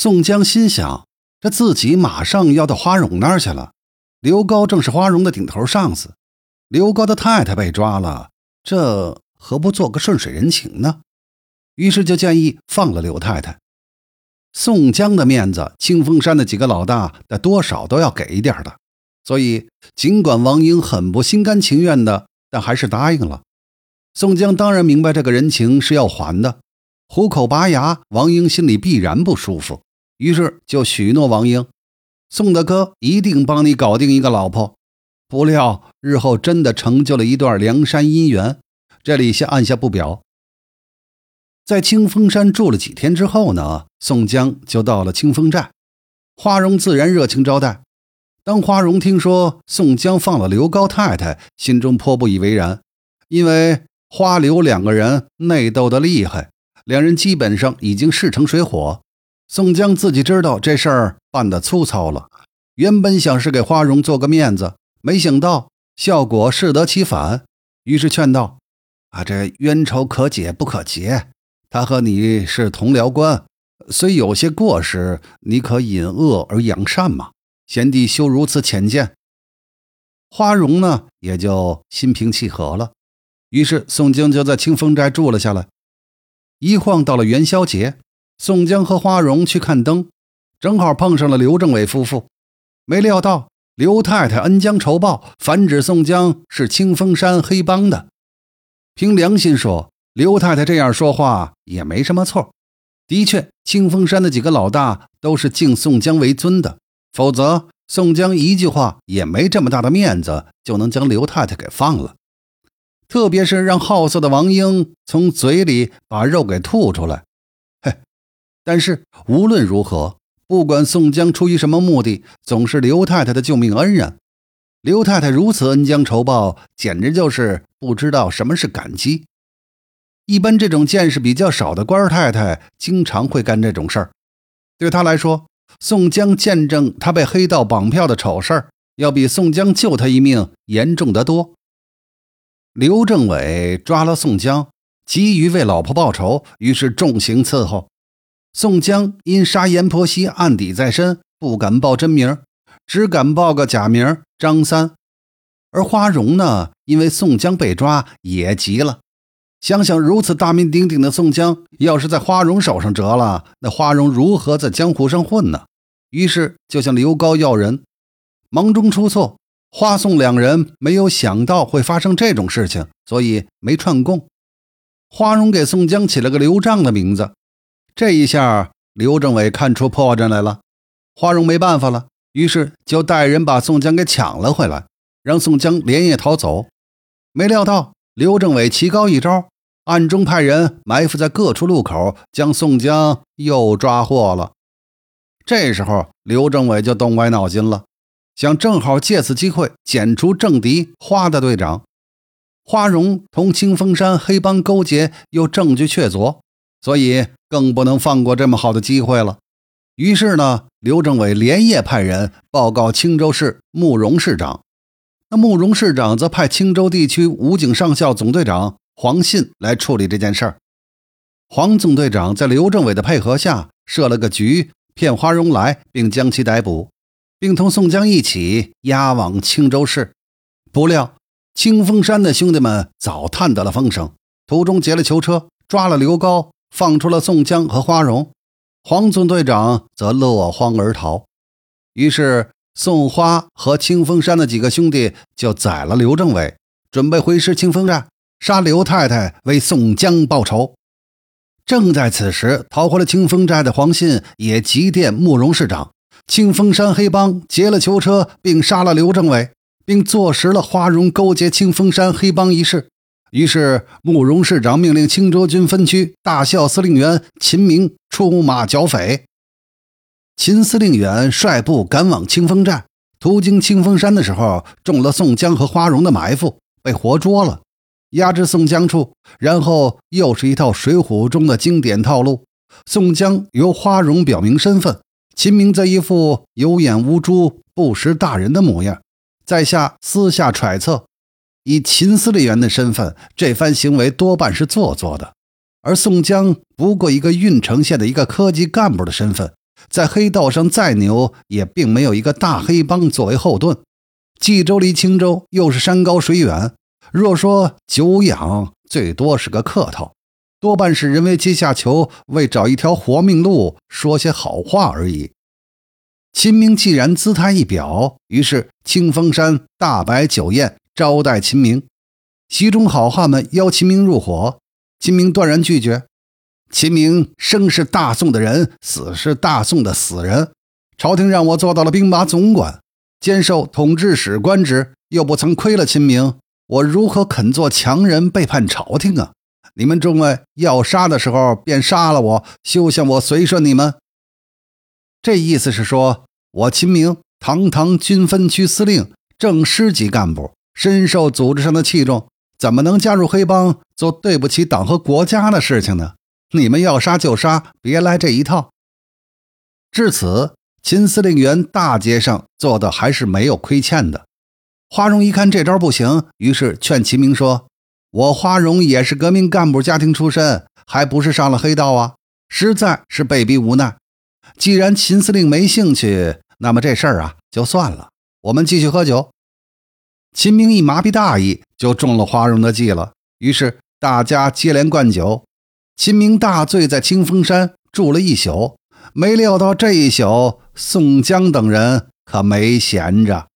宋江心想：这自己马上要到花荣那儿去了。刘高正是花荣的顶头上司，刘高的太太被抓了，这何不做个顺水人情呢？于是就建议放了刘太太。宋江的面子，清风山的几个老大得多少都要给一点的，所以尽管王英很不心甘情愿的，但还是答应了。宋江当然明白这个人情是要还的，虎口拔牙，王英心里必然不舒服，于是就许诺王英：“宋大哥一定帮你搞定一个老婆。”不料日后真的成就了一段梁山姻缘，这里先按下不表。在清风山住了几天之后呢，宋江就到了清风寨，花荣自然热情招待。当花荣听说宋江放了刘高太太，心中颇不以为然，因为。花刘两个人内斗的厉害，两人基本上已经势成水火。宋江自己知道这事儿办得粗糙了，原本想是给花荣做个面子，没想到效果适得其反，于是劝道：“啊，这冤仇可解不可结。他和你是同僚官，虽有些过失，你可隐恶而扬善嘛。贤弟休如此浅见。”花荣呢，也就心平气和了。于是，宋江就在清风寨住了下来。一晃到了元宵节，宋江和花荣去看灯，正好碰上了刘政委夫妇。没料到刘太太恩将仇报，反指宋江是清风山黑帮的。凭良心说，刘太太这样说话也没什么错。的确，清风山的几个老大都是敬宋江为尊的，否则宋江一句话也没这么大的面子，就能将刘太太给放了。特别是让好色的王英从嘴里把肉给吐出来，但是无论如何，不管宋江出于什么目的，总是刘太太的救命恩人。刘太太如此恩将仇报，简直就是不知道什么是感激。一般这种见识比较少的官太太，经常会干这种事儿。对他来说，宋江见证他被黑道绑票的丑事儿，要比宋江救他一命严重得多。刘政委抓了宋江，急于为老婆报仇，于是重刑伺候。宋江因杀阎婆惜案底在身，不敢报真名，只敢报个假名张三。而花荣呢，因为宋江被抓，也急了。想想如此大名鼎鼎的宋江，要是在花荣手上折了，那花荣如何在江湖上混呢？于是就向刘高要人，忙中出错。花宋两人没有想到会发生这种事情，所以没串供。花荣给宋江起了个刘璋的名字，这一下刘政委看出破绽来了。花荣没办法了，于是就带人把宋江给抢了回来，让宋江连夜逃走。没料到刘政委棋高一招，暗中派人埋伏在各处路口，将宋江又抓获了。这时候刘政委就动歪脑筋了。想正好借此机会剪除政敌花大队长，花荣同清风山黑帮勾结，又证据确凿，所以更不能放过这么好的机会了。于是呢，刘政委连夜派人报告青州市慕容市长，那慕容市长则派青州地区武警上校总队长黄信来处理这件事儿。黄总队长在刘政委的配合下设了个局，骗花荣来，并将其逮捕。并同宋江一起押往青州市，不料清风山的兄弟们早探得了风声，途中劫了囚车，抓了刘高，放出了宋江和花荣。黄总队长则落荒而逃。于是宋花和清风山的几个兄弟就宰了刘政委，准备回师清风寨杀刘太太，为宋江报仇。正在此时，逃回了清风寨的黄信也急电慕容市长。清风山黑帮劫了囚车，并杀了刘政委，并坐实了花荣勾结清风山黑帮一事。于是，慕容市长命令青州军分区大校司令员秦明出马剿匪。秦司令员率部赶往清风寨，途经清风山的时候，中了宋江和花荣的埋伏，被活捉了，押至宋江处。然后又是一套《水浒》中的经典套路：宋江由花荣表明身份。秦明则一副有眼无珠、不识大人的模样，在下私下揣测，以秦司令员的身份，这番行为多半是做作的；而宋江不过一个郓城县的一个科级干部的身份，在黑道上再牛，也并没有一个大黑帮作为后盾。冀州离青州又是山高水远，若说久仰，最多是个客套，多半是人为阶下囚，为找一条活命路说些好话而已。秦明既然姿态一表，于是清风山大摆酒宴招待秦明。其中好汉们邀秦明入伙，秦明断然拒绝。秦明生是大宋的人，死是大宋的死人。朝廷让我做到了兵马总管，兼受统制使官职，又不曾亏了秦明，我如何肯做强人背叛朝廷啊？你们众位要杀的时候便杀了我，休想我随顺你们。这意思是说，我秦明堂堂军分区司令，正师级干部，深受组织上的器重，怎么能加入黑帮做对不起党和国家的事情呢？你们要杀就杀，别来这一套。至此，秦司令员大街上做的还是没有亏欠的。花荣一看这招不行，于是劝秦明说：“我花荣也是革命干部家庭出身，还不是上了黑道啊？实在是被逼无奈。既然秦司令没兴趣，那么这事儿啊就算了，我们继续喝酒。”秦明一麻痹大意，就中了花荣的计了。于是大家接连灌酒。秦明大醉，在清风山住了一宿，没料到这一宿，宋江等人可没闲着。